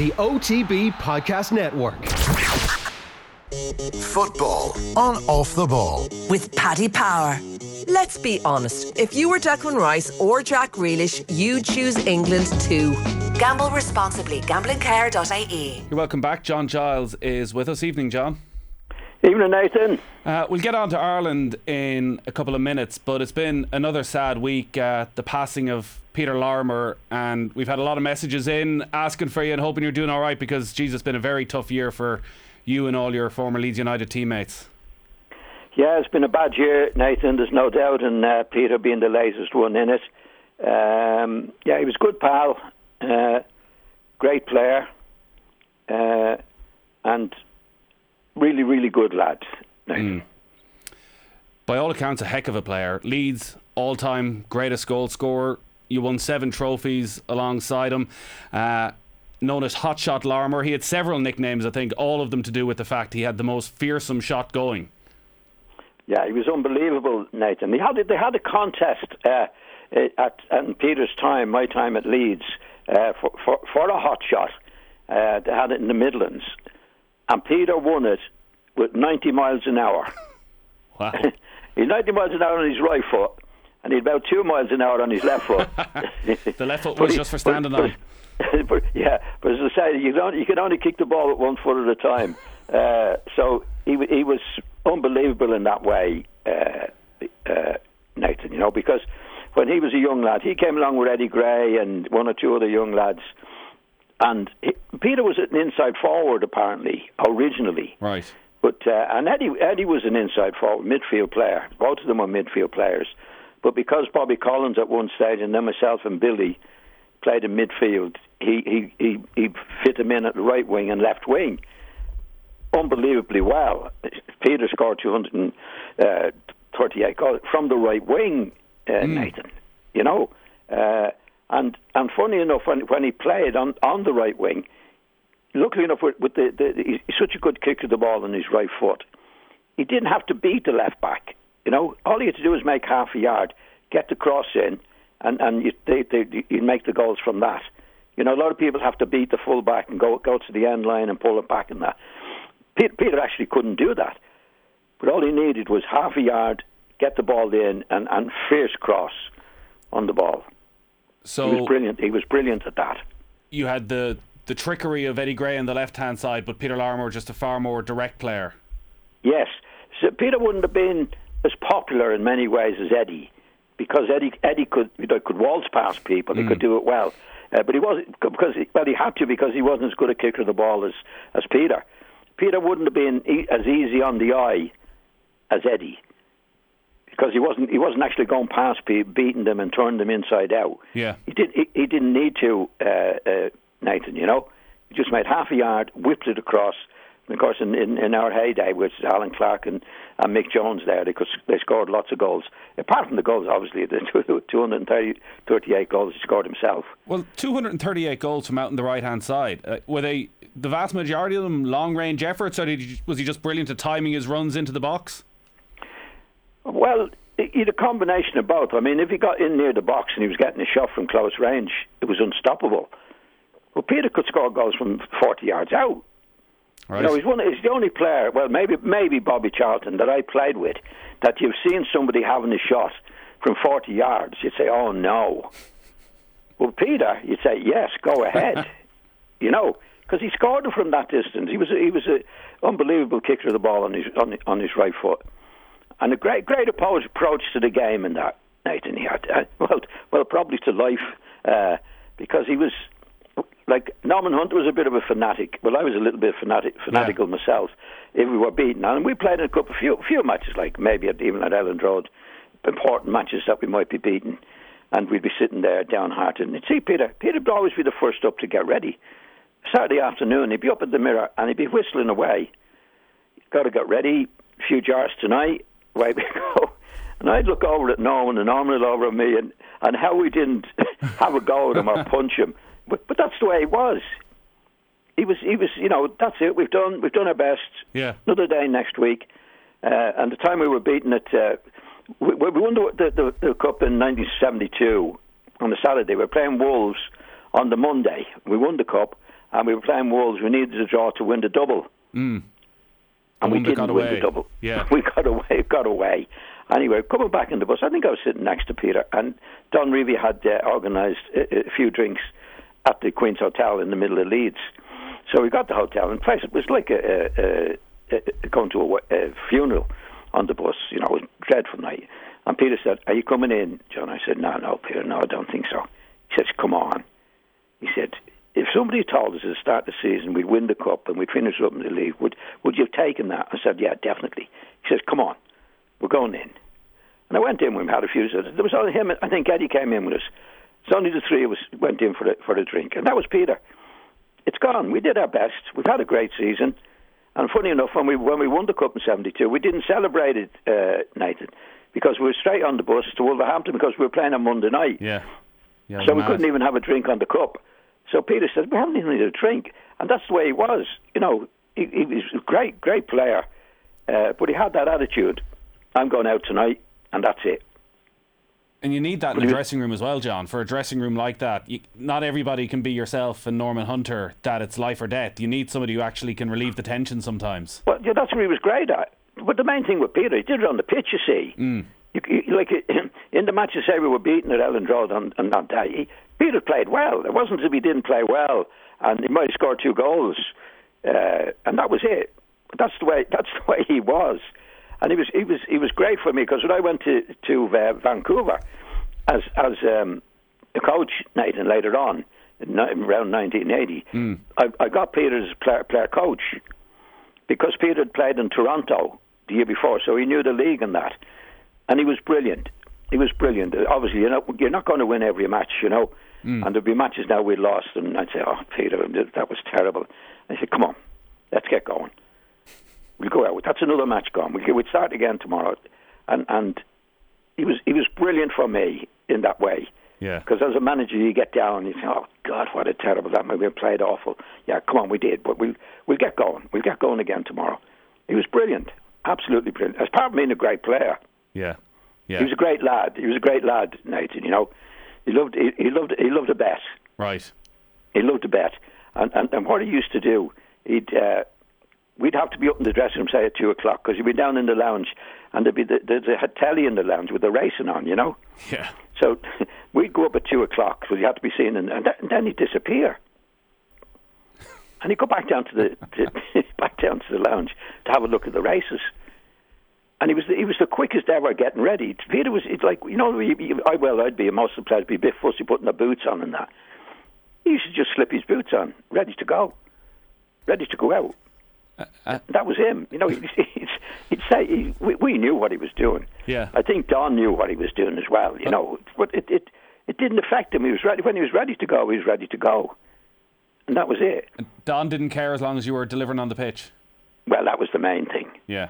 the OTB Podcast Network. Football on off the ball. with Paddy Power. Let's be honest, if you were Declan Rice or Jack Grealish, you'd choose England too. Gamble responsibly. Gamblingcare.ie. You're welcome back. John Giles is with us. Evening, John. Evening, Nathan. Uh, we'll get on to Ireland in a couple of minutes, but it's been another sad week. Uh, the passing of Peter Lorimer, and we've had a lot of messages in asking for you and hoping you're doing all right because, Jesus, it's been a very tough year for you and all your former Leeds United teammates. Yeah, it's been a bad year, Nathan. There's no doubt, and uh, Peter being the latest one in it. Um, yeah, he was a good pal, uh, great player, uh, and really, really good lad. Nathan. By all accounts, a heck of a player. Leeds all time greatest goal scorer. You won seven trophies alongside him. Uh, known as Hotshot Lorimer. He had several nicknames, I think, all of them to do with the fact he had the most fearsome shot going. Yeah, he was unbelievable, Nathan. They had they had a contest uh, at, at Peter's time, my time at Leeds, uh, for, for for a hot shot. Uh, they had it in the Midlands, and Peter won it with 90 miles an hour. Wow. He's 90 miles an hour on his right foot, and he's about two miles an hour on his left foot. the left foot was he- just for standing but- on. but, yeah, but as I say, you don't you can only kick the ball with one foot at a time. Uh, so he, he was unbelievable in that way, uh, uh, Nathan. You know, because when he was a young lad, he came along with Eddie Gray and one or two other young lads, and he, Peter was an inside forward apparently originally. Right. But uh, and Eddie Eddie was an inside forward midfield player. Both of them were midfield players. But because Bobby Collins at one stage and then myself and Billy played in midfield, he he he, he fit him in at the right wing and left wing unbelievably well. Peter scored 238 goals from the right wing, uh, Nathan. You know, uh, funny enough, when when he played on on the right wing, luckily enough, with, with the, the he's such a good kicker of the ball on his right foot, he didn't have to beat the left back. You know, all he had to do was make half a yard, get the cross in, and and you they, they, you make the goals from that. You know, a lot of people have to beat the full back and go go to the end line and pull it back and that. Peter, Peter actually couldn't do that, but all he needed was half a yard, get the ball in, and and fierce cross on the ball. He was So brilliant. He was brilliant at that. you had the the trickery of Eddie Gray on the left hand side, but Peter Lorimer just a far more direct player. Yes, so Peter wouldn't have been as popular in many ways as Eddie, because Eddie Eddie could you know, could waltz past people. He could do it well, uh, but he wasn't because he, well he had to because he wasn't as good a kicker of the ball as as Peter. Peter wouldn't have been e- as easy on the eye as Eddie. Because he wasn't, he wasn't actually going past people, beating them and turning them inside out. Yeah. he did. He, he didn't need to, uh, uh, Nathan. You know, he just made half a yard, whipped it across. And of course, in, in, in our heyday, with Allan Clarke and, and Mick Jones there, they, could, they scored lots of goals. Apart from the goals, obviously, the 238 goals he scored himself. Well, 238 goals from out on the right hand side. Uh, were they the vast majority of them long range efforts, or did he, was he just brilliant at timing his runs into the box? Well, he had a combination of both. I mean, if he got in near the box and he was getting a shot from close range, it was unstoppable. Well, Peter could score goals from 40 yards out. Right. You know, he's one. He's the only player. Well, maybe maybe Bobby Charlton that I played with that you've seen somebody having a shot from 40 yards. You'd say, "Oh no." Well, Peter, you'd say, "Yes, go ahead." you know, because he scored from that distance. He was he was a unbelievable kicker of the ball on his on, on his right foot, and a great great approach approach to the game in that Nathan. He had uh, well well probably to life uh, because he was like Norman Hunt was a bit of a fanatic. Well, I was a little bit fanatic, fanatical myself. If we were beaten, and we played in a couple, few few matches, like maybe at, even at Elland Road, important matches that we might be beaten, and we'd be sitting there downhearted. And you'd see Peter. Peter would always be the first up to get ready. Saturday afternoon, he'd be up at the mirror and he'd be whistling away. Got to get ready. A few jars tonight. Away we go. And I'd look over at Norman, and Norman would over at me, and, and how we didn't have a go at him or punch him. But but that's the way it was. He was he was you know that's it. We've done we've done our best. Yeah. Another day next week, uh, and the time we were beaten at uh, we, we won the, the, the, the cup in 1972 on the Saturday. We were playing Wolves on the Monday. We won the cup, and we were playing Wolves. We needed a draw to win the double. Mm. And we didn't got win away. the double. Yeah. We got away, got away. Anyway, coming back in the bus, I think I was sitting next to Peter, and Don Revie had uh, organised a, a few drinks at the Queen's Hotel in the middle of Leeds. So we got the hotel, and place it was like a, a, a, going to a, funeral on the bus. You know, it was a dreadful night. And Peter said, "Are you coming in, John?" I said, "No, no, Peter, no, I don't think so." He says, "Come on." He said, "If somebody told us at the start of the season we'd win the cup and we'd finish up in the league, would would you have taken that?" I said, "Yeah, definitely." He says, "Come on, we're going in." And I went in. with him, had a few. There was only him. I think Eddie came in with us. It's only the three of us went in for the, for a drink, and that was Peter. It's gone. We did our best. We've had a great season. And funny enough, when we when we won the cup in '72, we didn't celebrate it, uh, Nathan, because we were straight on the bus to Wolverhampton because we were playing on Monday night. Yeah. yeah So we mad. couldn't even have a drink on the cup. So Peter said, "We haven't even had a drink," and that's the way he was. You know, he, he was a great, great player, uh, but he had that attitude. I'm going out tonight, and that's it. And you need that in the dressing room as well, John. For a dressing room like that, you, not everybody can be yourself and Norman Hunter. That it's life or death. You need somebody who actually can relieve the tension sometimes. Well, yeah, that's what he was great at. But the main thing with Peter, he did it on the pitch. You see, Mm. You, you, like in the match, you say we were beaten at Elland Road and, on that day. Peter played well. It wasn't as if he didn't play well, and he might have scored two goals, uh, and that was it. That's the way. That's the way he was, and he was he was he was great for me because when I went to to uh, Vancouver as as um, a coach, Nathan later on. In, around 1980, I, I got Peter as player, player coach because Peter had played in Toronto the year before, so he knew the league and that, and he was brilliant. He was brilliant. Uh, Obviously, you're not you're not going to win every match, you know, and there'd be matches now we lost, and I'd say, "Oh, Peter, that was terrible." I said, "Come on, let's get going. We'll go out. That's another match gone. We we'd start again tomorrow," and and he was he was brilliant for me in that way. Yeah. Because as a manager, you get down and you say, "Oh God, what a terrible that we played awful." Yeah, come on, we did, but we'll we'll get going. We'll get going again tomorrow. He was brilliant, absolutely brilliant. As part of being a great player, Yeah. he was a great lad. He was a great lad, Nathan. You know, he loved he, he loved he loved a bet. Right. He loved a bet, and and, and what he used to do, he'd. Uh, We'd have to be up in the dressing room, say at two o'clock, because he'd be down in the lounge, and there'd be the, there's a telly in the lounge with the racing on, you know. Yeah. So we'd go up at two o'clock, so you had to be seen, and, and, and then he'd disappear. And he'd go back down to the to, back down to the lounge to have a look at the races. And he was the, he was the quickest ever getting ready. Peter was it's like you know he, he, I well I'd be a muscle player, the players be a bit fussy putting their boots on and that. He used to just slip his boots on, ready to go, ready to go out. Uh, uh, that was him. You know, he'd, he'd, he'd say he, we, we knew what he was doing. Yeah. I think Don knew what he was doing as well. You uh, know, but it it it didn't affect him. He was ready when he was ready to go. He was ready to go, and that was it. Don didn't care as long as you were delivering on the pitch. Well, that was the main thing. Yeah.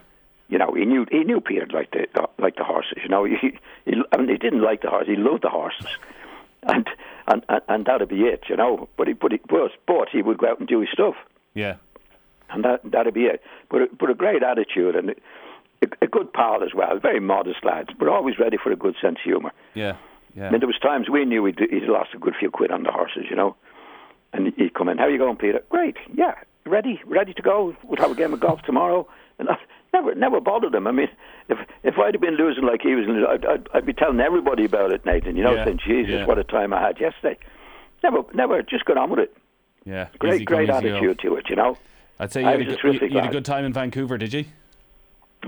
You know, he knew he knew Peter liked the like the horses. You know, he, he I mean, he didn't like the horses. He loved the horses, and and and, that'd be it. You know, but he but he but, but he would go out and do his stuff, Yeah. and that that'd be it. But but a great attitude and a, a good pal as well. Very modest lads, but always ready for a good sense of humour. Yeah. Yeah. I mean, there was times we knew he'd, he'd lost a good few quid on the horses, you know. And he'd come in, how you going, Peter? Great, yeah, ready, ready to go. We'll have a game of golf tomorrow. And I never, never bothered him. I mean, if if I'd have been losing like he was, I'd, I'd, I'd be telling everybody about it, Nathan. You know, Yeah, saying, Jesus, yeah. what a time I had yesterday. Never, never, just got on with it. Yeah. Great, Easy great attitude to it, you know. I'd say you had, a you, you had a good time in Vancouver, did you?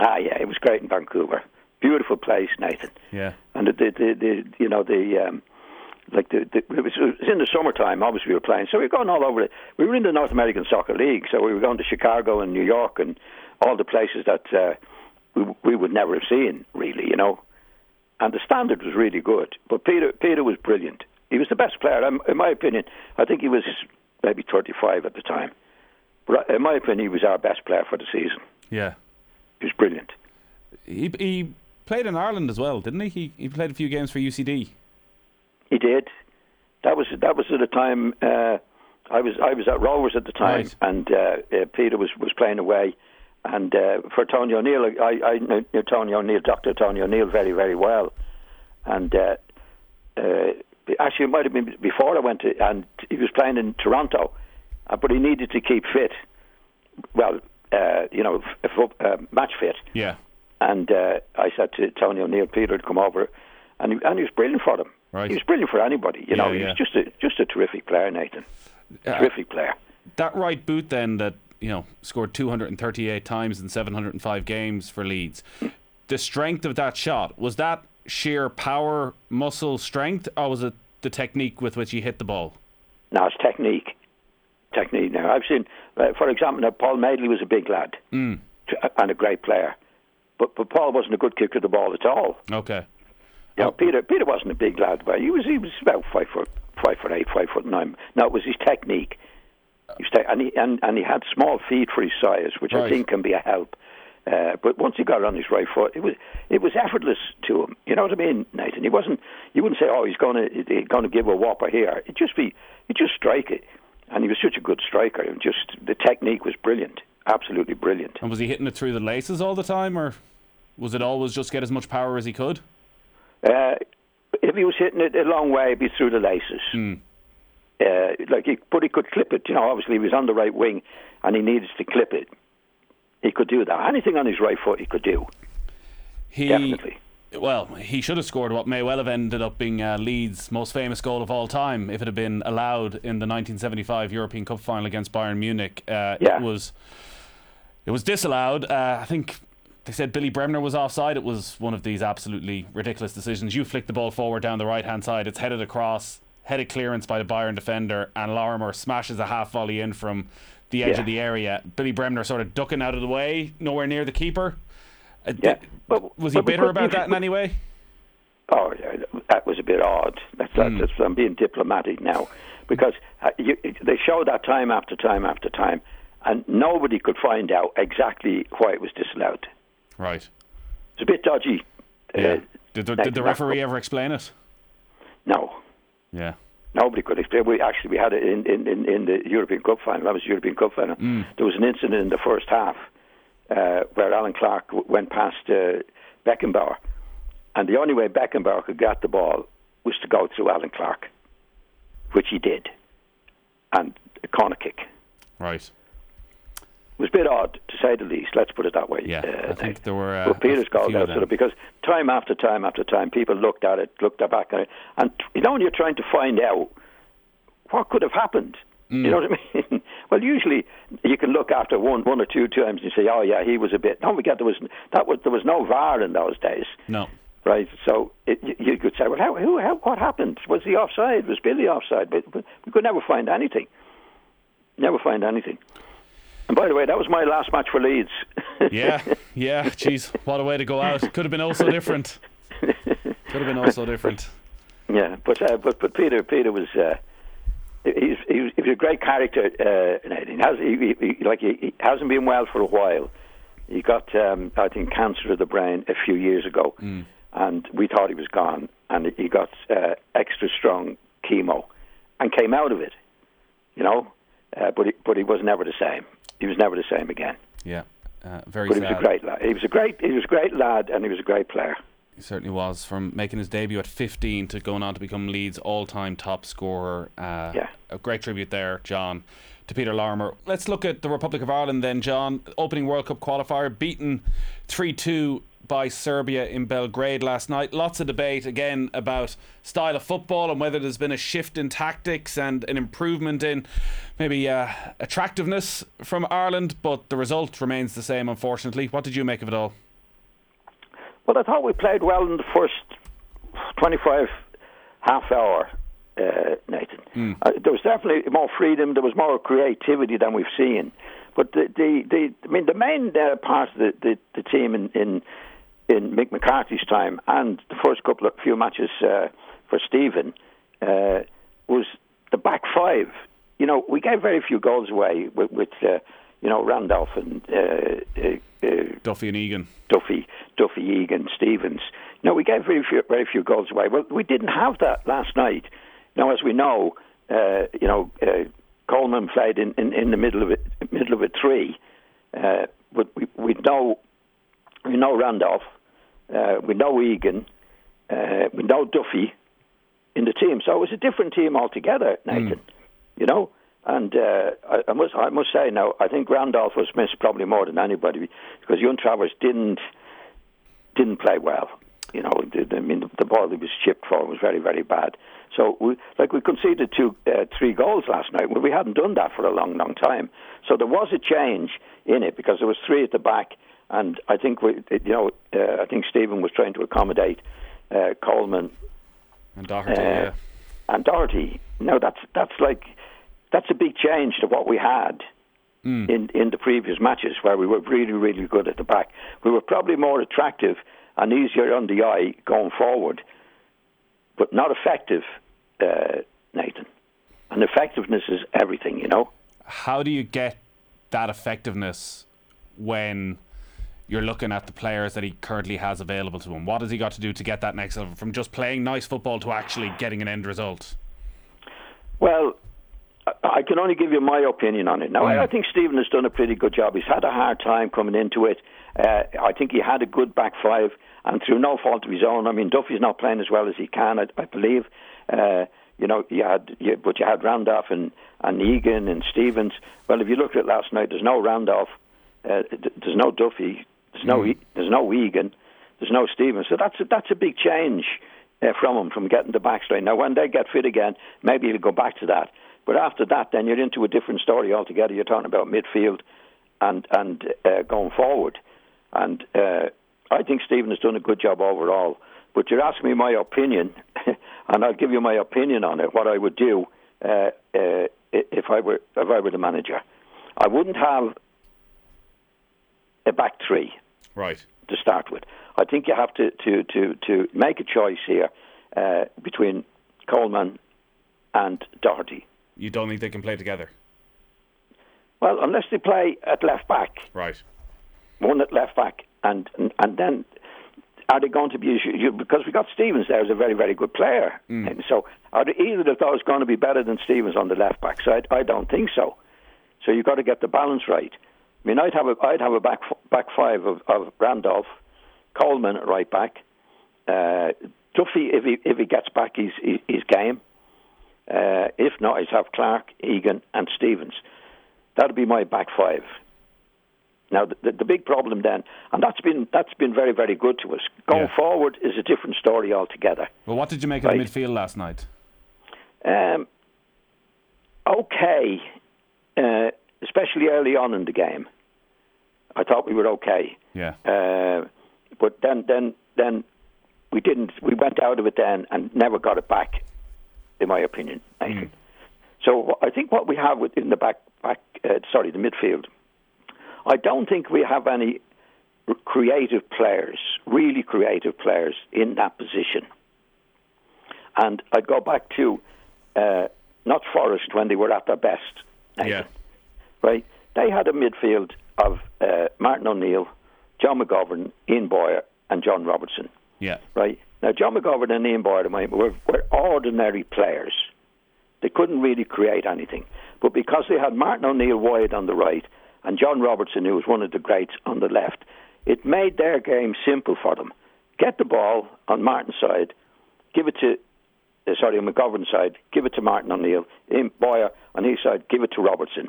Ah, yeah, it was great in Vancouver. Beautiful place, Nathan. Yeah. and the, the, the, the you know the um, like the, the it, was, it was in the summertime. Obviously, we were playing, so we were going all over. The, we were in the North American Soccer League, so we were going to Chicago and New York and all the places that uh, we we would never have seen, really, you know. And the standard was really good. But Peter Peter was brilliant. He was the best player, in my opinion. I think he was maybe 35 at the time. But in my opinion, he was our best player for the season. Yeah. He was brilliant. He he played in Ireland as well, didn't he? He he played a few games for UCD. He did. That was that was at the time. Uh, I was I was at Rovers at the time, Right. and uh, uh, Peter was, was playing away. And uh, for Tony O'Neill, I, I knew knew Tony O'Neill, Doctor Tony O'Neill, very very well. And uh, uh, actually, it might have been before I went to, and he was playing in Toronto. uh, but he needed to keep fit. Well, uh, you know, f- f- uh, match fit. Yeah. And uh, I said to Tony O'Neill, Peter, to come over, and he, and he was brilliant for them. Right. He was brilliant for anybody. You know, Yeah, he was just a just a terrific player, Nathan. Terrific player. that right boot then that you know scored 238 times in 705 games for Leeds. The strength of that shot was that sheer power, muscle strength, or was it the technique with which he hit the ball? No, it's technique, technique. Now I've seen, uh, for example, now Paul Madeley was a big lad Mm. and a great player, but but Paul wasn't a good kicker of the ball at all. Okay. You know, Peter Peter wasn't a big lad, but he was he was about five foot five foot eight, five foot nine. Now it was his technique. Te- and he and, and he had small feet for his size, which Right. I think can be a help. Uh, but once he got it on his right foot, it was it was effortless to him. You know what I mean, Nathan? He wasn't. You wouldn't say, "Oh, he's going to he's going to give a whopper here." It just be he just strike it, and he was such a good striker. And just the technique was brilliant, absolutely brilliant. And was he hitting it through the laces all the time, or was it always just get as much power as he could? Uh, if he was hitting it a long way, it'd be through the laces. Uh, like, he, but he could clip it. You know, obviously he was on the right wing, and he needed to clip it. He could do that. Anything on his right foot, he could do. He Definitely. well, he should have scored what may well have ended up being uh, Leeds' most famous goal of all time if it had been allowed in the 1975 European Cup final against Bayern Munich. Uh, Yeah. It was it was disallowed. Uh, I think they said Billy Bremner was offside. It was one of these absolutely ridiculous decisions. You flick the ball forward down the right hand side. It's headed across, headed clearance by the Bayern defender, and Lorimer smashes a half volley in from the edge Yeah. of the area. Billy Bremner sort of ducking out of the way, nowhere near the keeper. Uh, Yeah, but- was he but- bitter about that in any way? Oh, yeah, that was a bit odd. That's, that's, that's, I'm being diplomatic now, because uh, you, they show that time after time after time, and nobody could find out exactly why it was disallowed. Right. It's a bit dodgy. Yeah. Uh, did the, did the referee ever explain it? No, Yeah. Nobody could explain. We actually we had it in, in, in, in the European Cup final. That was the European Cup final. There was an incident in the first half uh, where Allan Clarke w- went past uh, Beckenbauer, and the only way Beckenbauer could get the ball was to go through Allan Clarke, which he did, and a corner kick. Right. It was a bit odd, to say the least. Let's put it that way. Yeah, uh, I think there were, uh, But Peter's a goal few of them. sort of, because time after time after time, people looked at it, looked back at it, and you know, when you're trying to find out what could have happened. Mm. You know what I mean? well, usually you can look after one, one or two times and say, "Oh yeah, he was a bit." Don't forget there was that was there was no VAR in those days, No. right? So it, you, you could say, "Well, how, who, how, what happened? Was he offside? Was Billy offside?" But, but we could never find anything. Never find anything. And by the way, that was my last match for Leeds. Yeah, yeah. Jeez, what a way to go out. Could have been also different. Could have been also different. Yeah, but uh, but but Peter Peter was uh, he's he was, a great character. Uh, he has he, he, like he, he hasn't been well for a while. He got um, I think cancer of the brain a few years ago, and we thought he was gone. And he got uh, extra strong chemo, and came out of it. You know, uh, but he, but he was never the same. He was never the same again. Yeah, uh, very But he was a great lad. He was a great he was a great lad, and he was a great player. He certainly was. From making his debut at 15 to going on to become Leeds' all-time top scorer. Uh, Yeah. A great tribute there, John, to Peter Lorimer. Let's look at the Republic of Ireland then, John. Opening World Cup qualifier, beaten 3-2 by Serbia in Belgrade last night. Lots of debate again about style of football and whether there's been a shift in tactics and an improvement in maybe uh, attractiveness from Ireland, but the result remains the same, unfortunately. What did you make of it all? Well, I thought we played well in the first 25 half hour, uh, Nathan. Uh, there was definitely more freedom. There was more creativity than we've seen. But the, the, the I mean, the main uh, part of the, the, the team in, in in Mick McCarthy's time and the first couple of few matches uh, for Stephen uh, was the back five. You know, we gave very few goals away with, with uh, you know Randolph and uh, uh, uh, Duffy and Egan. Duffy, Duffy, Egan, Stevens. No, we gave very few, very few goals away. Well, we didn't have that last night. Now, as we know, uh, you know, uh, Coleman played in, in, in the middle of it, middle of a three, uh, but we, we know we know Randolph, uh, we know Egan, uh, we know Duffy in the team. So it was a different team altogether, Nathan. You know, And uh, I, I must I must say now, I think Randolph was missed probably more than anybody because Young Travers didn't didn't play well. You know, the, I mean, the, the ball he was chipped for was very very bad. So, we, like we conceded two, uh, three goals last night. Well, we hadn't done that for a long, long time. So there was a change in it because there was three at the back, and I think we, you know, uh, I think Stephen was trying to accommodate uh, Coleman And Doherty, uh, yeah. and Doherty. No, that's that's like that's a big change to what we had in in the previous matches where we were really really good at the back. We were probably more attractive and easier on the eye going forward, but not effective, uh, Nathan. And effectiveness is everything, you know. How do you get that effectiveness when you're looking at the players that he currently has available to him? What has he got to do to get that next level from just playing nice football to actually getting an end result? Well, I- can only give you my opinion on it. Now, I I think Stephen has done a pretty good job. He's had a hard time coming into it. Uh, I think he had a good back five, and through no fault of his own. I mean, Duffy's not playing as well as he can, I, I believe. Uh, you know, you had, you, but you had Randolph and, and Egan and Stevens. Well, if you look at last night, there's no Randolph, uh, there's no Duffy, there's no, E- there's no Egan, there's no Stevens. So that's a, that's a big change uh, from him from getting the back straight. Now, when they get fit again, maybe he'll go back to that. But after that, then you're into a different story altogether. You're talking about midfield and and uh, going forward. And uh, I think Stephen has done a good job overall. But you're asking me my opinion, and I'll give you my opinion on it. What I would do uh, uh, if I were if I were the manager, I wouldn't have a back three Right. to start with. I think you have to to to, to make a choice here uh, between Coleman and Doherty. You don't think they can play together? Well, unless they play at left back, Right. one at left back, and and then are they going to be you- because we got Stevens there as a very very good player, and so are either of those going to be better than Stevens on the left back side? I don't think so. So you've got to get the balance right. I mean, I'd have a I'd have a back back five of, of Randolph, Coleman at right back, uh, Duffy if he if he gets back his his, his game. Uh, if not, I'd have Clark, Egan, and Stevens. That'd be my back five. Now, the, the, the big problem then, and that's been that's been very very good to us. Going Yeah. forward is a different story altogether. Well, what did you make Right. of the midfield last night? Um, okay, uh, especially early on in the game, I thought we were okay. Yeah. Uh, but then, then, then we didn't. We went out of it then and never got it back, in my opinion. Nathan. So I think what we have within the back, back, uh, sorry, the midfield. I don't think we have any creative players, really creative players in that position. And I'd go back to uh, not Forest when they were at their best. Nathan Yeah. Right? They had a midfield of uh, Martin O'Neill, John McGovern, Ian Bowyer, and John Robertson, Yeah. right? Now, John McGovern and Ian Bowyer were, were ordinary players. They couldn't really create anything. But because they had Martin O'Neill wide on the right and John Robertson, who was one of the greats, on the left, it made their game simple for them. Get the ball on Martin's side, give it to uh, sorry, on McGovern's side, give it to Martin O'Neill. Ian Bowyer on his side, give it to Robertson.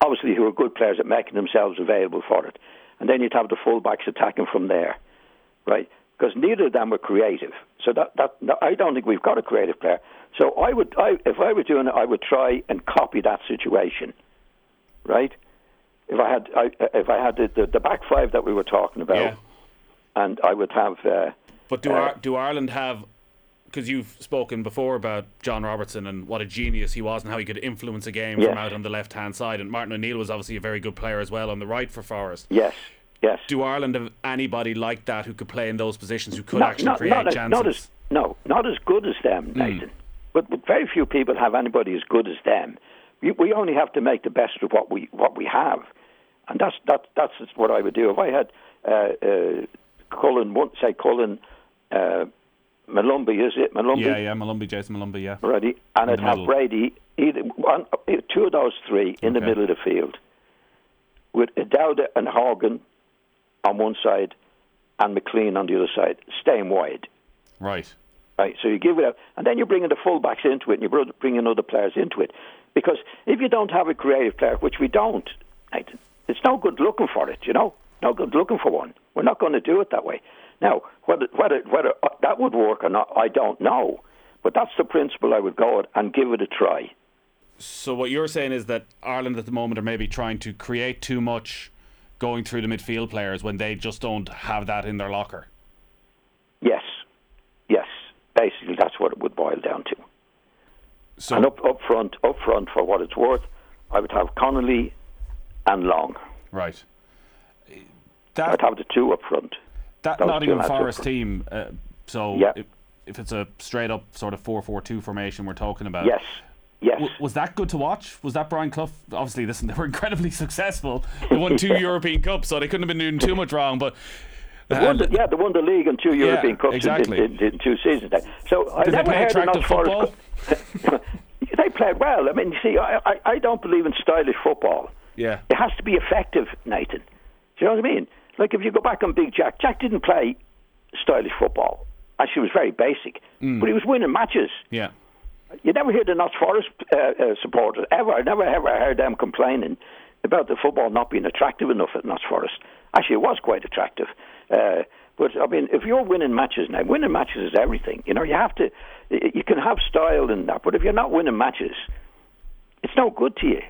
Obviously, who are good players at making themselves available for it. And then you'd have the fullbacks attacking from there, right? Because neither of them were creative. So that, that, that I don't think we've got a creative player. So I would, I, if I were doing it, I would try and copy that situation, right? If I had, I, if I had the, the, the back five that we were talking about, Yeah. and I would have. Uh, But do Uh, Ar- do Ireland have? Because you've spoken before about John Robertson and what a genius he was and how he could influence a game Yes. from out on the left hand side. And Martin O'Neill was obviously a very good player as well on the right for Forest. yes, yes. Do Ireland have anybody like that who could play in those positions who could Not- actually not- create not chances? Not as, no, not as good as them, Nathan. But, but very few people have anybody as good as them. We, we only have to make the best of what we what we have, and that's that that's what I would do. If I had uh, uh, Cullen, say Cullen, uh, Molumby, is it Molumby? yeah, yeah, Molumby, Jayson Molumby, yeah. Ready, and In I'd have. Brady either one, two of those three in the middle of the field, with Dowda and Horgan on one side, and McClean on the other side, staying wide. Right. Right, so you give it out, and then you're bringing the fullbacks into it, and you're bringing other players into it. Because if you don't have a creative player, which we don't, it's no good looking for it. You know, no good looking for one. We're not going to do it that way. Now, whether whether whether uh, that would work or not, I don't know. But that's the principle I would go at and give it a try. So what you're saying is that Ireland at the moment are maybe trying to create too much going through the midfield players when they just don't have that in their locker. Yes, yes. Basically, that's what it would boil down to. So and up up front, up front, for what it's worth, I would have Connolly and Long. right. I'd have the two up front. That Nottingham Forest team. Uh, so Yeah. if, if it's a straight up sort of four four two formation we're talking about. Yes, yes. W- was that good to watch? Was that Brian Clough? Obviously, listen, they were incredibly successful. They won two European Cups, so they couldn't have been doing too much wrong. But They won the, yeah, they won the league and two European Cups in- exactly. in, in, in two seasons. There. So I Did they never play heard attractive Notts Forest. they played well. I mean, you see, I, I, I don't believe in stylish football. yeah, It has to be effective, Nathan. Do you know what I mean? Like if you go back on Big Jack, Jack didn't play stylish football. Actually, was very basic, Mm. but he was winning matches. yeah, You never hear the Notts Forest uh, uh, supporters ever. I never ever heard them complaining about the football not being attractive enough at Notts Forest. Actually, it was quite attractive. Uh, but I mean, if you're winning matches now, winning matches is everything. You know, you have to. You can have style in that, but if you're not winning matches, it's no good to you.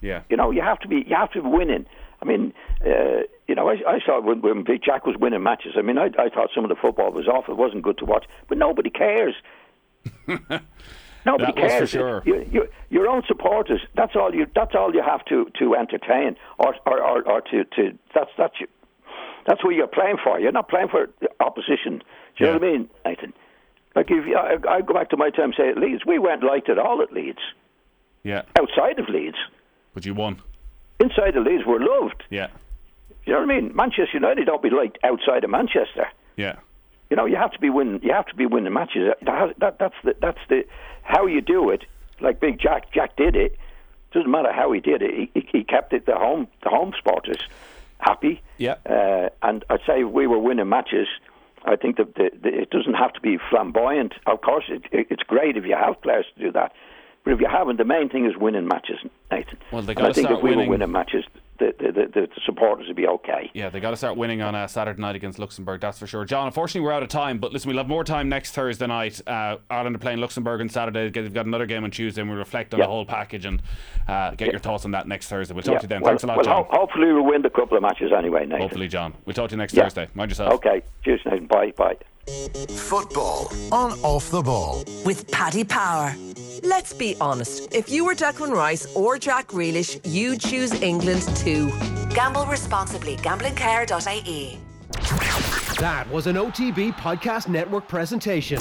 yeah. You know, you have to be you have to be winning. I mean, uh, you know, I, I saw when, when Jack was winning matches. I mean, I, I thought some of the football was awful. It wasn't good to watch, but nobody cares. nobody That was for cares. sure. You, you, your own supporters. That's all you. That's all you have to, to entertain, or or, or, or to, to that's that's you, that's what you're playing for. You're not playing for the opposition. Do you know what I mean, Nathan? Like if you, I, I go back to my time, say at Leeds, we weren't liked at all at Leeds. Yeah, Outside of Leeds, but you won. Inside the Leeds, we're loved. Yeah, You know what I mean? Manchester United don't be liked outside of Manchester. yeah, You know, you have to be winning. You have to be winning matches. That, that, that's the that's the how you do it. Like Big Jack, Jack did it. Doesn't matter how he did it. He, he- kept it the home the home supporters happy. Yeah. Uh, and I'd say we were winning matches. I think that the, the, it doesn't have to be flamboyant. Of course, it, it, it's great if you have players to do that. But if you haven't, the main thing is winning matches, Nathan. Well, they and gotta I think start if we winning. were winning matches, the, the, the, the supporters would be okay. yeah. They got to start winning on uh, Saturday night against Luxembourg. That's for sure. John, unfortunately, we're out of time. But listen, we'll have more time next Thursday night. Uh, Ireland are playing Luxembourg on Saturday. They've got another game on Tuesday, and we'll reflect on Yeah. the whole package and uh, get your thoughts on that next Thursday. We'll talk to you then. well, Thanks a lot, well, John. ho- hopefully we'll win the couple of matches anyway, Nathan. Hopefully, John. We'll talk to you next. Thursday. Mind yourself. Okay. Cheers, Nathan. Bye. Bye. Football on Off the Ball. with Paddy Power. Let's be honest. If you were Declan Rice or Jack Grealish, you'd choose England too. Gamble responsibly. Gamblingcare.ie. That was an OTB Podcast Network presentation.